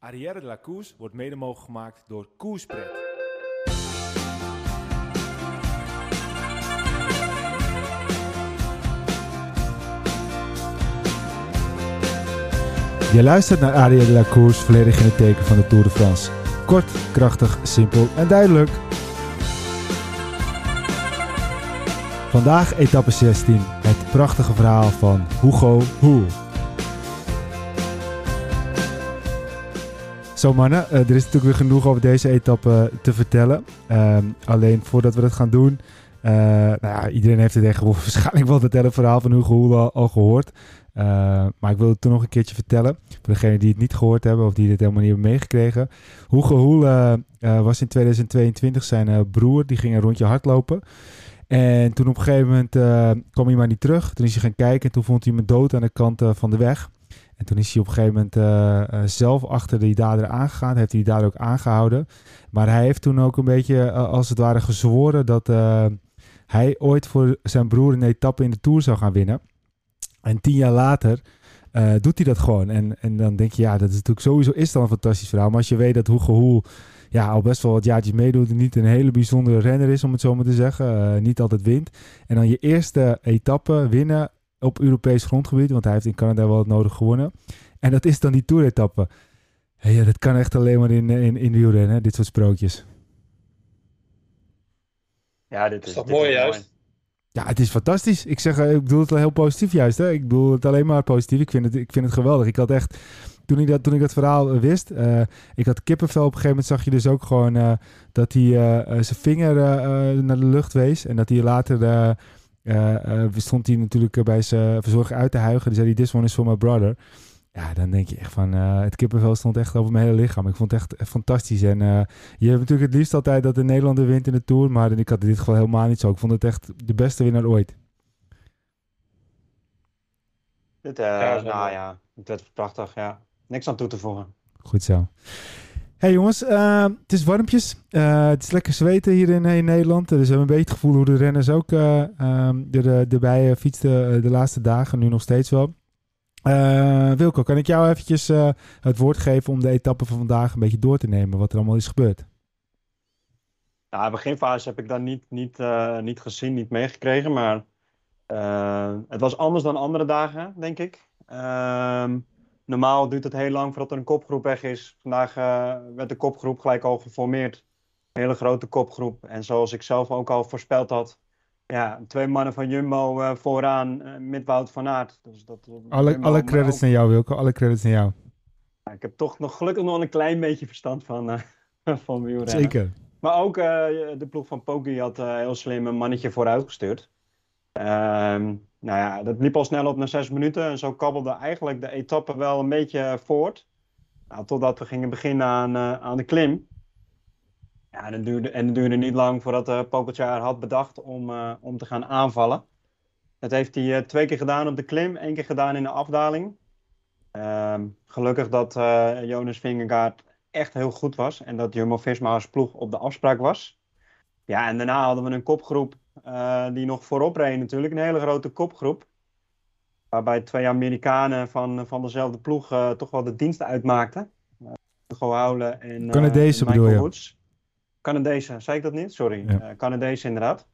Arrière de la wordt mede mogelijk gemaakt door Koerspret. Je luistert naar Arrière de la Koers volledig in het teken van de Tour de France. Kort, krachtig, simpel en duidelijk. Vandaag etappe 16, het prachtige verhaal van Hugo Hoel. Zo mannen, eh, er is natuurlijk weer genoeg over deze etappe te vertellen. Ehm, alleen voordat we dat gaan doen, eh, nou ja, iedereen heeft het tegenwoordig waarschijnlijk wel het hele verhaal van Hugo Hoel al, gehoord. Maar ik wil het toch nog een keertje vertellen. Voor degenen die het niet gehoord hebben of die dit helemaal niet hebben meegekregen. Hugo Hoel was in 2022 zijn broer, die ging een rondje hardlopen. En toen op een gegeven moment kwam hij maar niet terug. Toen is hij gaan kijken en toen vond hij hem dood aan de kant van de weg. En toen is hij op een gegeven moment zelf achter die dader aangegaan. Heeft hij die dader ook aangehouden. Maar hij heeft toen ook een beetje als het ware gezworen dat hij ooit voor zijn broer een etappe in de Tour zou gaan winnen. En tien jaar later doet hij dat gewoon. En, en dan denk je, ja, dat is natuurlijk sowieso is dan een fantastisch verhaal. Maar als je weet dat Hugo Hoel ja, al best wel wat jaartjes meedoet niet een hele bijzondere renner is, om het zo maar te zeggen. Niet altijd wint. En dan je eerste etappe winnen op Europees grondgebied, want hij heeft in Canada wel het nodig gewonnen. En dat is dan die Tour-etappe. Hey, ja, dat kan echt alleen maar in, in, in wielrennen, dit soort sprookjes. Ja, dit is, is dat dit mooi is juist. Ja, het is fantastisch. Ik zeg, ik bedoel het wel heel positief juist. Hè? Ik bedoel het alleen maar positief. Ik vind het, ik vind het geweldig. Ik had echt, toen ik dat, toen ik dat verhaal wist, uh, ik had kippenvel. Op een gegeven moment zag je dus ook gewoon uh, dat hij uh, zijn vinger naar de lucht wees. En dat hij later, stond hij natuurlijk bij zijn verzorger uit te huigen. Die zei, this one is for my brother. Ja, dan denk je echt van, uh, het kippenvel stond echt over mijn hele lichaam. Ik vond het echt fantastisch. En uh, je hebt natuurlijk het liefst altijd dat de Nederlander wint in de Tour. Maar ik had dit gewoon helemaal niet zo. Ik vond het echt de beste winnaar ooit. Dit, uh, ja, nou ja, het werd prachtig, ja. Niks aan toe te voegen. Goed zo. Hey jongens, uh, het is warmpjes. Uh, het is lekker zweten hier in, Nederland. Dus we hebben een beetje het gevoel hoe de renners ook uh, um, er, erbij fietsten de laatste dagen. Nu nog steeds wel. Wilco, kan ik jou eventjes het woord geven om de etappe van vandaag een beetje door te nemen, wat er allemaal is gebeurd? In beginfase heb ik dat niet, niet, niet gezien, niet meegekregen, maar het was anders dan andere dagen, denk ik. Ehm, normaal duurt het heel lang voordat er een kopgroep weg is. Vandaag werd de kopgroep gelijk al geformeerd. Een hele grote kopgroep. En zoals ik zelf ook al voorspeld had, ja, twee mannen van Jumbo uh, vooraan uh, met Wout van Aert. Dus dat, alle, Jumbo, alle credits ook... naar jou, Wilco. Alle credits naar jou. Ja, ik heb toch nog gelukkig nog een klein beetje verstand van, van wielrennen. Zeker. Maar ook de ploeg van Poggi had heel slim een mannetje vooruitgestuurd. Ehm, nou ja, dat liep al snel op na zes minuten. En zo kabbelde eigenlijk de etappe wel een beetje voort. Nou, totdat we gingen beginnen aan, aan de klim. Ja, dat duurde, en het duurde niet lang voordat uh, had bedacht om, om te gaan aanvallen. Dat heeft hij twee keer gedaan op de klim, één keer gedaan in de afdaling. Uh, gelukkig dat Jonas Vingegaard echt heel goed was en dat Jumbo-Visma als ploeg op de afspraak was. Ja, en daarna hadden we een kopgroep die nog voorop reed natuurlijk, een hele grote kopgroep. Waarbij twee Amerikanen van, van dezelfde ploeg toch wel de dienst uitmaakten. Hugo Howle en Canadezen Michael bedoel je? Woods. Canadezen, zei ik dat niet? Sorry. Ja. Uh, Canadezen inderdaad.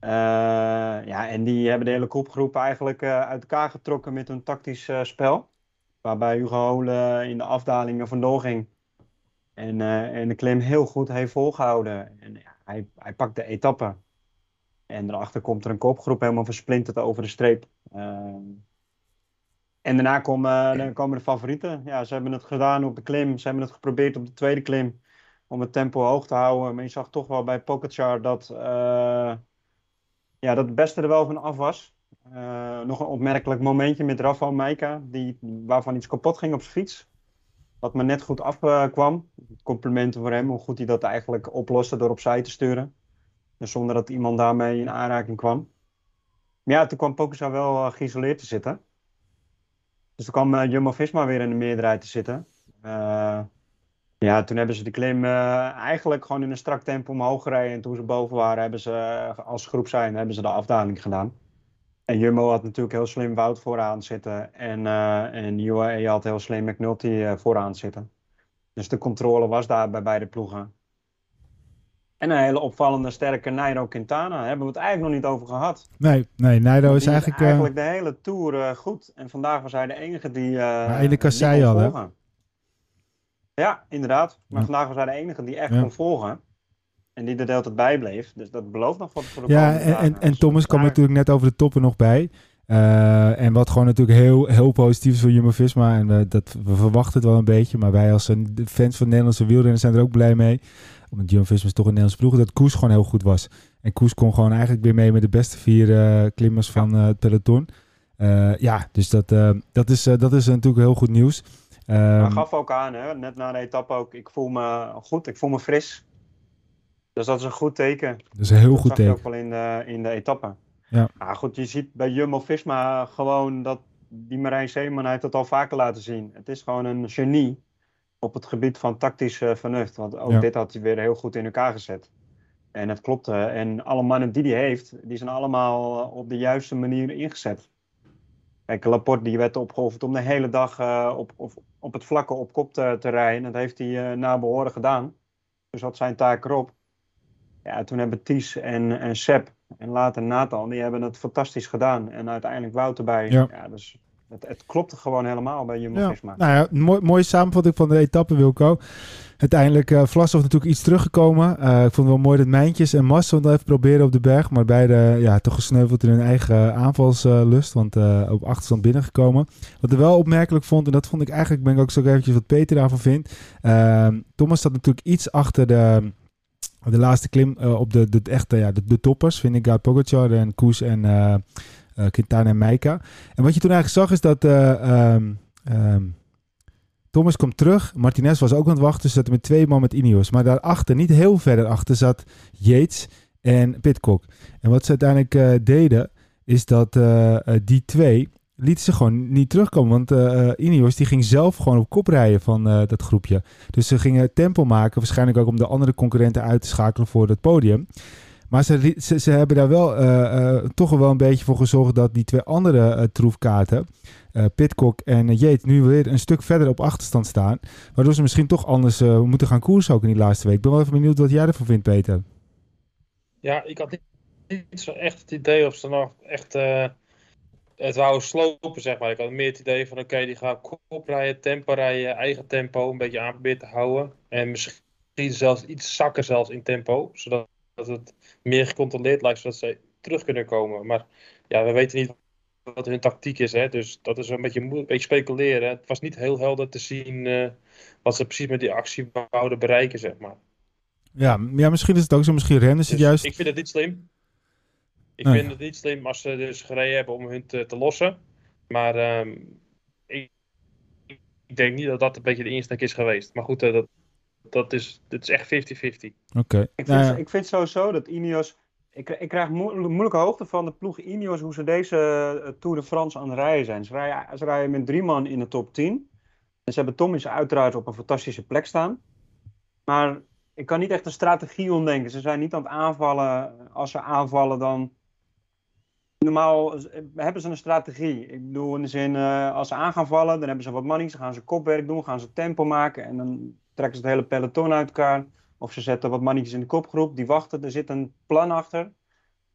Uh, ja, en die hebben de hele kopgroep eigenlijk uh, uit elkaar getrokken met hun tactisch spel. Waarbij Hugo Hole in de afdalingen vandoor ging. En, en de klim heel goed heeft volgehouden. En ja, hij, hij pakt de etappe. En daarachter komt er een kopgroep helemaal versplinterd over de streep. en daarna komen, dan komen de favorieten. Ja, ze hebben het gedaan op de klim. Ze hebben het geprobeerd op de tweede klim om het tempo hoog te houden. Maar je zag toch wel bij Pogacar dat, uh, ja, dat het beste er wel van af was. Uh, nog een opmerkelijk momentje met Rafa Meika, die, waarvan iets kapot ging op zijn fiets. Wat me net goed afkwam. Complimenten voor hem, hoe goed hij dat eigenlijk oploste door opzij te sturen. Dus zonder dat iemand daarmee in aanraking kwam. Maar ja, toen kwam Pogacar wel uh, geïsoleerd te zitten. Dus toen kwam Jumbo-Visma weer in de meerderheid te zitten. Ja, toen hebben ze de klim eigenlijk gewoon in een strak tempo omhoog gereden. En toen ze boven waren, hebben ze als groep zijn, hebben ze de afdaling gedaan. En Jumbo had natuurlijk heel slim Wout vooraan zitten. En, uh, en UAE had heel slim McNulty vooraan zitten. Dus de controle was daar bij beide ploegen. En een hele opvallende sterke Nairo Quintana. Daar hebben we het eigenlijk nog niet over gehad. Nee, nee Nairo is eigenlijk... eh, eigenlijk de hele Tour eh, goed. En vandaag was hij de enige die... eigenlijk die zei kon al, hè? Ja, inderdaad. Maar Ja. vandaag was hij de enige die echt Ja. kon volgen. En die er de hele tijd bij bleef. Dus dat belooft nog wat voor de Ja, en, en, en Thomas kwam natuurlijk net over de toppen nog bij. Eh, en wat gewoon natuurlijk heel, heel positief is voor Jumbo-Visma. En we, dat, we verwachten het wel een beetje. Maar wij als een, de fans van Nederlandse wielrenners zijn er ook blij mee. Want Jumbo-Visma is toch een Nederlandse ploeg. Dat Koes gewoon heel goed was. En Koes kon gewoon eigenlijk weer mee met de beste vier eh, klimmers van eh, het peloton. Eh, ja, dus dat, eh, dat, is, eh, dat is natuurlijk heel goed nieuws. Hij Ehm, gaf ook aan, hè, net na de etappe ook, ik voel me goed, ik voel me fris. Dus dat is een goed teken. dat is een heel dat goed teken. ook wel in de, in de etappe. Ja. Nou goed, je ziet bij Jumbo-Visma gewoon dat die Marijn Zeeman heeft het al vaker laten zien. Het is gewoon een genie op het gebied van tactisch eh, vernuft. Want ook Ja. dit had hij weer heel goed in elkaar gezet. En het klopte. En alle mannen die hij heeft, die zijn allemaal eh, op de juiste manier ingezet. Kijk, Laporte die werd opgeofferd om de hele dag eh, op, op, op het vlakke op kop te, te rijden. Dat heeft hij naar behoren gedaan. Dus had zijn taak erop. Ja, toen hebben Ties en, en Sepp en later Nathan, die hebben het fantastisch gedaan. En uiteindelijk Wout erbij. Ja. Ja. dus het, het klopte gewoon helemaal bij Ja, Jumbo-Visma. nou ja, mooi, mooie samenvatting van de etappe, Wilco. Uiteindelijk, eh Vlasov natuurlijk iets teruggekomen. Eh, ik vond het wel mooi dat Mijntjes en Massa het even proberen op de berg. Maar beide ja, toch gesneuveld in hun eigen aanvalslust. Want eh, op achterstand binnengekomen. Wat ik wel opmerkelijk vond, en dat vond ik eigenlijk, ben ik ook zo eventjes wat Peter daarvan vindt. Eh, Thomas staat natuurlijk iets achter de, de laatste klim eh, op de, de echte ja, de, toppers. Vind ik Pogacar en Koes en eh, Quintana en Meika. En wat je toen eigenlijk zag is dat... eh, ehm, ehm, Thomas komt terug. Martinez was ook aan het wachten. Zaten met twee man met Ineos. Maar daarachter, niet heel verder achter, zat Yates en Pitcock. En wat ze uiteindelijk deden, is dat die twee lieten ze gewoon niet terugkomen. Want eh, Ineos die ging zelf gewoon op kop rijden van eh, dat groepje. Dus ze gingen tempo maken. Waarschijnlijk ook om de andere concurrenten uit te schakelen voor het podium. Maar ze, ze, ze hebben daar wel toch wel een beetje voor gezorgd dat die twee andere troefkaarten, Pitcock en uh, Yates, nu weer een stuk verder op achterstand staan. Waardoor ze misschien toch anders moeten gaan koersen ook in die laatste week. Ik ben wel even benieuwd wat jij ervan vindt, Peter. Ja, ik had niet, zo echt het idee of ze nog echt het wouden slopen, zeg maar. Ik had meer het idee van, oké, die gaan kop rijden, tempo rijden, eigen tempo, een beetje aan proberen te houden. En misschien zelfs iets zakken zelfs in tempo, zodat dat het meer gecontroleerd lijkt, zodat ze terug kunnen komen. Maar ja, we weten niet wat hun tactiek is, hè. Dus dat is een beetje, een beetje speculeren. Het was niet heel helder te zien eh, wat ze precies met die actie wouden bereiken, zeg maar. Ja, ja misschien is het ook zo. Misschien remden ze Dus juist. Ik vind het niet slim. Ik Nee. vind het niet slim als ze dus gereden hebben om hun te, te lossen. Maar ehm, ik, ik denk niet dat dat een beetje de insteek is geweest. Maar goed, eh, dat, dat is, dit is echt 50-50. Oké. Ik vind, Nou ja, ik vind sowieso dat Ineos. Ik, ik krijg moe- moeilijke hoogte van de ploeg Ineos hoe ze deze eh, Tour de France aan het rijden zijn. Ze rijden, ze rijden met drie man in de top 10. En ze hebben Tommy's uiteraard op een fantastische plek staan. Maar ik kan niet echt een strategie ontdenken. Ze zijn niet aan het aanvallen. Als ze aanvallen, dan. Normaal hebben ze een strategie. Ik bedoel, in de zin, eh, als ze aan gaan vallen, dan hebben ze wat money. Dan gaan ze kopwerk doen, gaan ze tempo maken. En dan trekken ze het hele peloton uit elkaar. Of ze zetten wat mannetjes in de kopgroep, die wachten. Er zit een plan achter.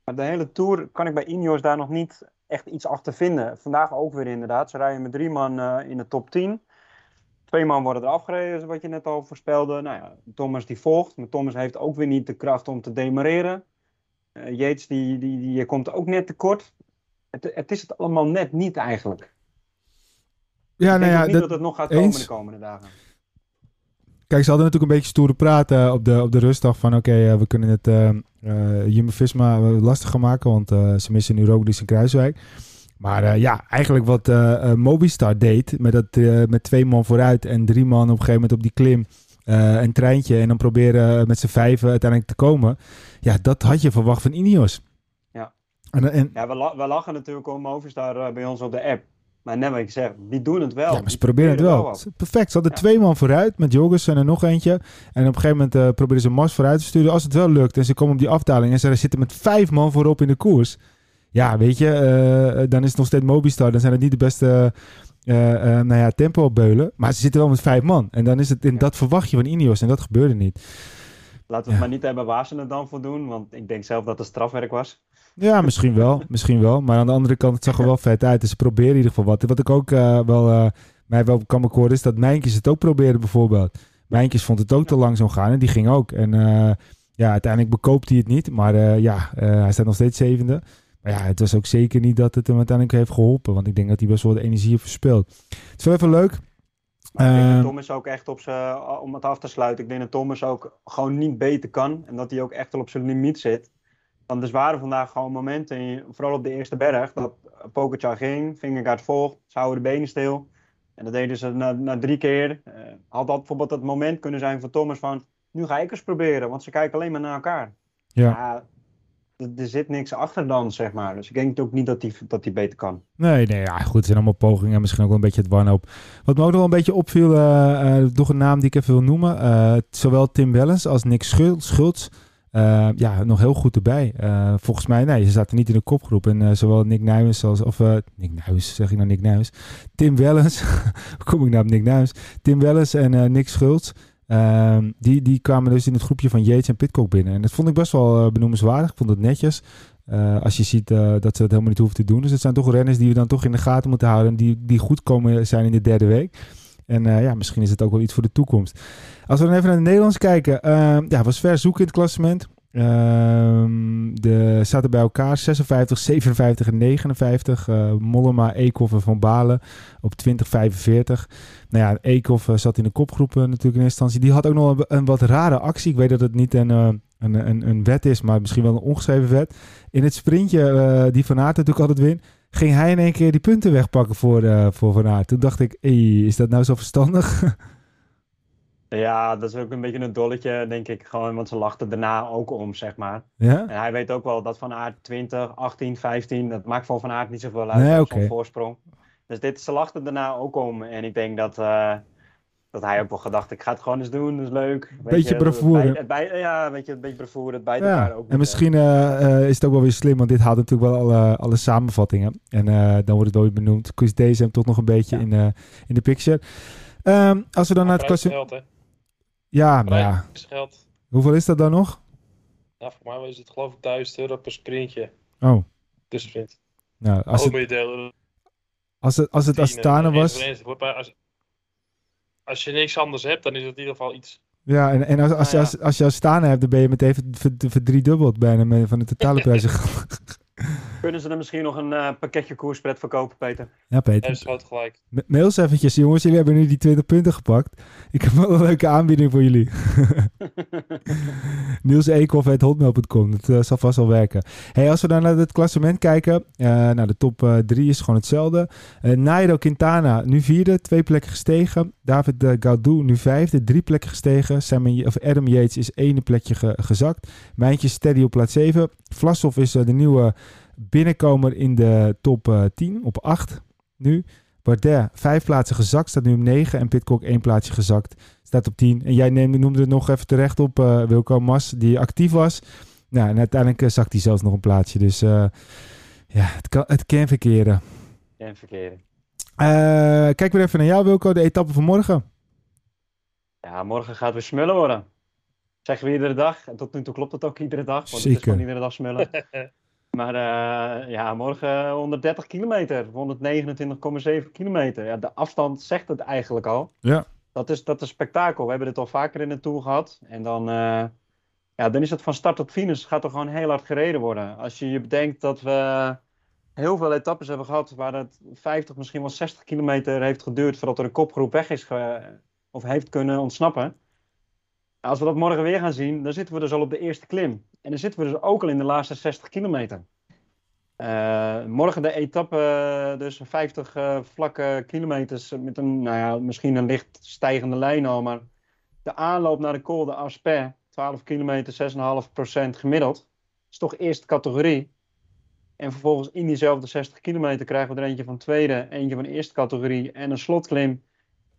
Maar de hele Tour kan ik bij Ineos daar nog niet echt iets achter vinden. Vandaag ook weer inderdaad. Ze rijden met drie man eh, in de top 10. Twee man worden er afgereden, wat je net al voorspelde. Nou ja, Thomas die volgt. Maar Thomas heeft ook weer niet de kracht om te demareren. Yates die, die, die komt ook net tekort. Het, het is het allemaal net niet eigenlijk. ja, ik nou denk ja, niet dat, dat het nog gaat eens. komen de komende dagen. Kijk, ze hadden natuurlijk een beetje stoere praten op de, op de rustdag van oké, eh, we kunnen het eh eh, Jumbo-Visma eh, lastiger maken, want ze missen nu Roglic en Kruiswijk. Maar ja, eigenlijk wat Mobistar deed, met, dat, met twee man vooruit en drie man op een gegeven moment op die klim, eh, een treintje en dan proberen eh, met z'n vijven uiteindelijk te komen. Ja, dat had je verwacht van Ineos. Ja. En, en, Ja, we, la- we lachen natuurlijk om Movistar eh, bij ons op de app. Maar net wat ik zeg, die doen het wel. ja, maar ze proberen het wel. Perfect. Ze hadden Ja. twee man vooruit met Jorgensen en nog eentje. En op een gegeven moment proberen ze Mars vooruit te sturen. Als het wel lukt en ze komen op die afdaling en ze zitten met vijf man voorop in de koers. ja, weet je, dan is het nog steeds Mobistar. Dan zijn het niet de beste nou ja, tempo beulen. Maar ze zitten wel met vijf man. En dan is het, in, dat verwacht je van Ineos en dat gebeurde niet. Laten we het maar niet hebben waar ze het dan voor doen. Want ik denk zelf dat het strafwerk was. Ja, misschien wel. misschien wel. Maar aan de andere kant, het zag er wel vet uit. Dus ze proberen in ieder geval wat. Wat ik ook wel, mij wel kan bekoren is dat Mijntjes het ook probeerde bijvoorbeeld. Mijntjes vond het ook te langzaam gaan en die ging ook. En ja, uiteindelijk bekoopt hij het niet. Maar ja, hij staat nog steeds zevende. Maar ja, het was ook zeker niet dat het hem uiteindelijk heeft geholpen. Want ik denk dat hij best wel de energie heeft verspeeld. Het is wel even leuk. Ik denk dat ehm, Thomas ook echt op zijn, om het af te sluiten, ik denk dat Thomas ook gewoon niet beter kan. En dat hij ook echt al op zijn limiet zit. Want er waren vandaag gewoon momenten, vooral op de eerste berg, dat Pokertje ging, Vingergaard volgt, ze houden de benen stil. En dat deden ze na, na drie keer. Uh, had dat bijvoorbeeld het moment kunnen zijn voor Thomas van, nu ga ik eens proberen, want ze kijken alleen maar naar elkaar. Ja. ja er zit niks achter dan, zeg maar. Dus ik denk ook niet dat hij dat die beter kan. Nee, nee, ja, goed. Het zijn allemaal pogingen. Misschien ook wel een beetje het wanhoop. Wat me ook nog wel een beetje opviel, uh, nog een naam die ik even wil noemen. Uh, zowel Tim Wellens als Nick Schultz. ja, nog heel goed erbij. volgens mij, nee, ze zaten niet in de kopgroep. En zowel Nick Nijhuis als, of Nick Nijhuis, zeg ik nou Nick Nijhuis. Tim Wellens, hoe kom ik nou op Nick Nijhuis? Tim Wellens en Nick Schultz. Ehm, die, die kwamen dus in het groepje van Yates en Pitcock binnen. En dat vond ik best wel uh, benoemenswaardig. Ik vond het netjes. Uh, als je ziet uh, dat ze het helemaal niet hoeven te doen. Dus het zijn toch renners die we dan toch in de gaten moeten houden. Die, die goed komen zijn in de derde week. En ja, misschien is het ook wel iets voor de toekomst. Als we dan even naar het Nederlands kijken. Ehm, ja, was ver zoeken in het klassement. Um, de zaten bij elkaar 56, 57 en 59. Uh, Mollema, Eekhoff en Van Balen op 20, 45. Nou ja, Eekhoff uh, zat in de kopgroep uh, natuurlijk in instantie. Die had ook nog een, wat rare actie. Ik weet dat het niet een, een, een, een, wet is, maar misschien wel een ongeschreven wet. In het sprintje die Van Aert natuurlijk altijd win, ging hij in één keer die punten wegpakken voor, voor Van Aert. Toen dacht ik, is dat nou zo verstandig? Ja, dat is ook een beetje een dolletje, denk ik. Gewoon, want ze lachten daarna ook om, zeg maar. Ja? En hij weet ook wel dat Van Aert 20, 18, 15, dat maakt voor Van Aert niet zoveel uit. Nee, okay. Zo'n voorsprong. Dus dit, ze lachten daarna ook om. En ik denk dat, uh, dat hij ook wel gedacht, ik ga het gewoon eens doen, dat is leuk. beetje bravoure. ja, weet je, een beetje bravoure, het bijt ja. ook. En misschien uh, is het ook wel weer slim, want dit haalt natuurlijk wel alle, alle samenvattingen. En uh, dan wordt het wel weer benoemd. Chris deze hem toch nog een beetje ja. in, in de picture. Um, als we dan naar het klassement... Ja, maar ja. Geld. Hoeveel is dat dan nog? Nou, voor mij is het geloof ik 1000 euro per sprintje. Oh. Tussensprint. Nou, als het, als het, als het Astana was... Als, als je niks anders hebt, dan is het in ieder geval iets. Ja, en, en als, als, nou, ja. als, als je Astana hebt, dan ben je meteen verdriedubbeld bijna van de totale prijs. Kunnen ze er misschien nog een uh, pakketje koerspret verkopen, Peter? Ja, Peter. Dat is groot gelijk. Mail eens eventjes, jongens. Jullie hebben nu die 20 punten gepakt. Ik heb wel een leuke aanbieding voor jullie. Niels Eekhoff.hotmail.com. Dat uh, zal vast wel werken. Hey, als we dan naar het klassement kijken. Uh, nou, de top 3 is gewoon hetzelfde. Nairo Quintana, nu vierde. Twee plekken gestegen. David Gaudu, nu vijfde. Drie plekken gestegen. Simon, of Adam Yates is één plekje ge gezakt. Mijntje steady op plaats 7. Vlasov is de nieuwe binnenkomer in de top uh, 10 op 8 nu. Bardet vijf plaatsen gezakt, staat nu op 9. En Pitcock één plaatsje gezakt, staat op 10. En jij noemde het nog even terecht op uh, Wilco Mas, die actief was. Nou, en uiteindelijk uh, zakt hij zelfs nog een plaatsje. Dus uh, ja, het kan, het kan verkeren. Kan verkeren. kijk weer even naar jou, Wilco, de etappe van morgen. Ja, morgen gaat weer smullen worden. Zeggen we iedere dag. En tot nu toe klopt het ook iedere dag. Want Zeker. het is gewoon iedere dag smullen. Maar uh, ja, morgen 130 kilometer, 129,7 kilometer. Ja, de afstand zegt het eigenlijk al. Ja. Dat is, dat is spektakel. We hebben dit al vaker in de Tour gehad. En dan, uh, ja, dan is het van start tot finish. gaat er gewoon heel hard gereden worden. Als je je bedenkt dat we heel veel etappes hebben gehad... waar het 50, misschien wel 60 kilometer heeft geduurd... voordat er een kopgroep weg is of heeft kunnen ontsnappen... Als we dat morgen weer gaan zien, dan zitten we dus al op de eerste klim. En dan zitten we dus ook al in de laatste 60 kilometer. Uh, morgen de etappe, dus 50 uh, eh, vlakke kilometers met een, nou ja, misschien een licht stijgende lijn al, maar de aanloop naar de Col de Aspect, 12 kilometer, 6,5% gemiddeld, is toch eerste categorie. En vervolgens in diezelfde 60 kilometer krijgen we er eentje van tweede, eentje van eerste categorie en een slotklim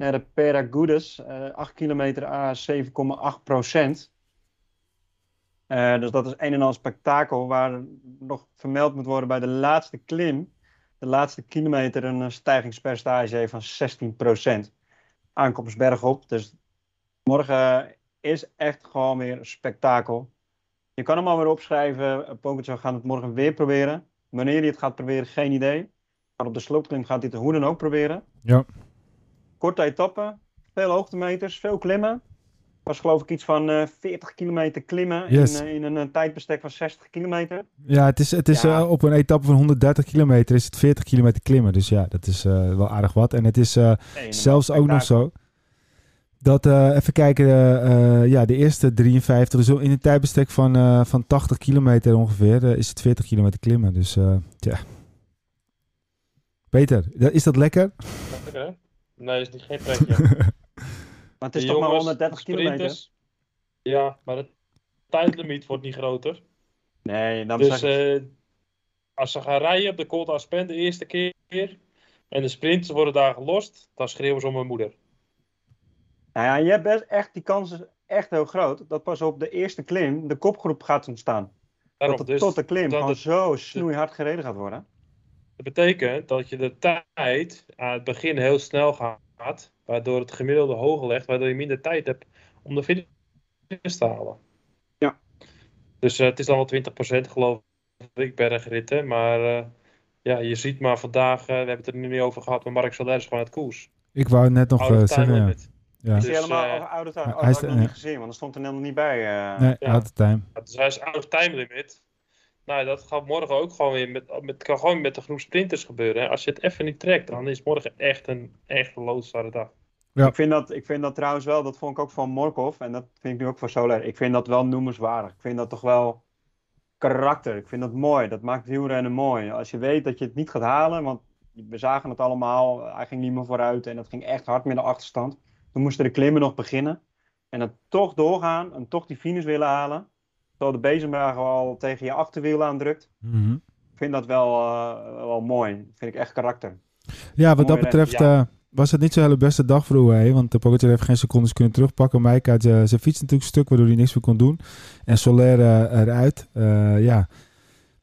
naar de Peragudes, uh, 8 kilometer A, 7,8 procent. Eh, dus dat is een en al spektakel waar nog vermeld moet worden bij de laatste klim. De laatste kilometer een eh, stijgingspercentage van 16%. Aankomst bergop. Dus morgen is echt gewoon weer spektakel. Je kan hem alweer opschrijven. Pogacar gaat het morgen weer proberen. Wanneer hij het gaat proberen, geen idee. Maar op de sloopklim gaat hij het hoe dan ook proberen. Ja. Korte etappen, veel hoogtemeters, veel klimmen. Was geloof ik iets van eh 40 kilometer klimmen Yes. in, eh, in een eh, tijdbestek van 60 kilometer. Ja, het is, het is Ja. eh, op een etappe van 130 kilometer is het 40 kilometer klimmen. Dus ja, dat is eh, wel aardig wat. En het is eh, Nee, zelfs ook nog zo. Dat, eh, even kijken, eh, eh, ja, de eerste 53, dus in een tijdbestek van, eh, van 80 kilometer ongeveer, eh, is het 40 kilometer klimmen. Dus eh, ja. Peter, is dat lekker? Lekker, hè? Nee, is niet geen pretje. Maar het is De toch maar jongens, 130 de kilometer? Ja, maar het tijdlimiet wordt niet groter. Nee, dan Dus zeg ik... eh, als ze gaan rijden op de Colt Aspen de eerste keer en de sprinters worden daar gelost, dan schreeuwen ze om mijn moeder. Nou ja, je hebt best echt, die kans is echt heel groot dat pas op de eerste klim de kopgroep gaat ontstaan. Daarom, dat dus het tot de klim gewoon het- zo snoeihard gereden gaat worden. Dat betekent dat je de tijd aan het begin heel snel gaat, waardoor het gemiddelde hoger legt, waardoor je minder tijd hebt om de finish te halen. Ja. Dus eh, het is dan wel 20% geloof ik bergritten, maar eh, ja, je ziet maar vandaag, eh, we hebben het er nu niet over gehad, maar Mark Soler is gewoon uit koers. Ik wou het net nog eh, time zeggen, ja. limit. ja. Is hij Dus, helemaal oude tijd? hij Oh, had ik nog niet gezien, want er stond er helemaal niet bij. eh. Nee, Ja. out of time. Ja, Dus hij is out of time limit. Nou, dat gaat morgen ook gewoon weer met, met, kan gewoon met de groep sprinters gebeuren. hè. Als je het even niet trekt, dan is morgen echt een echt een loodzware dag. Ja. Ik, vind dat, ik vind dat trouwens wel, dat vond ik ook van Morkov en dat vind ik nu ook voor Soler. Ik vind dat wel noemenswaardig. Ik vind dat toch wel karakter. Ik vind dat mooi. Dat maakt wielrennen mooi. Als je weet dat je het niet gaat halen, want we zagen het allemaal. Hij ging niet meer vooruit en dat ging echt hard met de achterstand. Toen moesten de klimmen nog beginnen. En dan toch doorgaan en toch die finish willen halen. Terwijl de bezemwagen al tegen je achterwiel aandrukt. Mhm. Ik vind dat wel, eh, wel mooi. Dat vind ik echt karakter. Ja, wat dat betreft ja. eh, was het niet zo'n hele beste dag voor Uwe. Want de Pogacar heeft geen secondes kunnen terugpakken. Mike had eh, zijn fiets natuurlijk stuk, waardoor hij niks meer kon doen. En Soler eruit. Ja,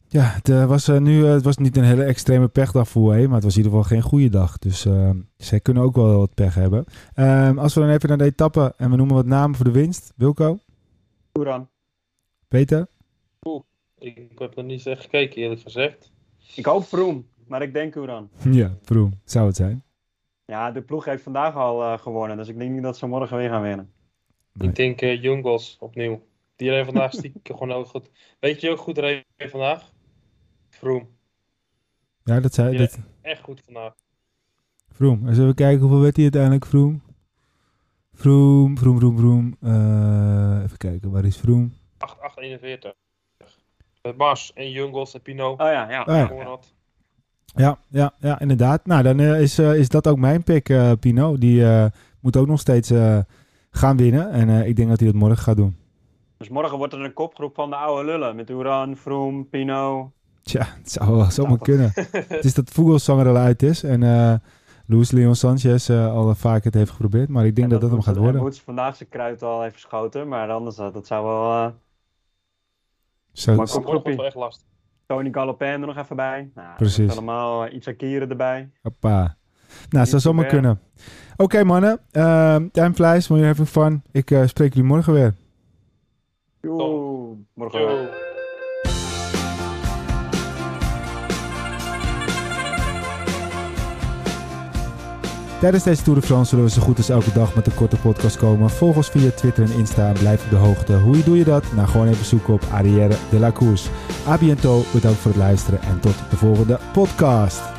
ja het, was, nu, het was niet een hele extreme pechdag voor Uwe. Maar het was in ieder geval geen goede dag. Dus zij kunnen ook wel wat pech hebben. Ehm, als we dan even naar de etappe en we noemen wat namen voor de winst. Wilco. Peter. Ik heb er niet echt gekeken, eerlijk gezegd. Ik hoop Vroom, maar ik denk Oeran. Ja, Vroom. Zou het zijn. Ja, de ploeg heeft vandaag al eh, gewonnen. Dus ik denk niet dat ze morgen weer gaan winnen. Nee. Ik denk Jungels opnieuw. Die reed vandaag stiekem gewoon ook goed. Weet je ook goed reed vandaag? Vroom. Ja, dat zei Ja. dat. Echt goed vandaag. Vroom. Eens even kijken hoeveel werd hij uiteindelijk, Vroom. Vroom, Vroom, Vroom, Vroom. Eh, even kijken, waar is Vroom? 8-8-41. Met Mars en Jungels en Pino. Oh ja, ja. Oh ja. Ja, ja, ja, inderdaad. Nou, dan eh, is, eh, is dat ook mijn pick, eh, Pino. Die eh, moet ook nog steeds eh, gaan winnen. En eh, ik denk dat hij dat morgen gaat doen. Dus morgen wordt er een kopgroep van de oude lullen. Met Oeran, Vroom, Pino. Tja, het zou wel zomaar dat- kunnen. het is dat Vogelsang er al uit is. En eh Luis Leon Sanchez eh, al vaak het heeft geprobeerd. Maar ik denk dat dat, hem gaat worden. Woods vandaag zijn kruid al heeft geschoten. Maar anders, eh, dat zou wel... eh Zo, Maar wordt wel echt lastig. Tony Galopin er nog even bij. Nou, Precies. Allemaal uh, iets Kieren erbij. hoppa. Nou, zou zomaar kunnen. Oké mannen, Ehm time flies, when you're having fun. Ik eh, spreek jullie morgen weer. Joe, morgen. Yo. Tijdens deze Tour de France zullen we zo goed als elke dag met een korte podcast komen. Volg ons via Twitter en Insta en blijf op de hoogte. Hoe doe je dat? Nou, gewoon even zoeken op Arrière de la Course. A bientôt, bedankt voor het luisteren en tot de volgende podcast.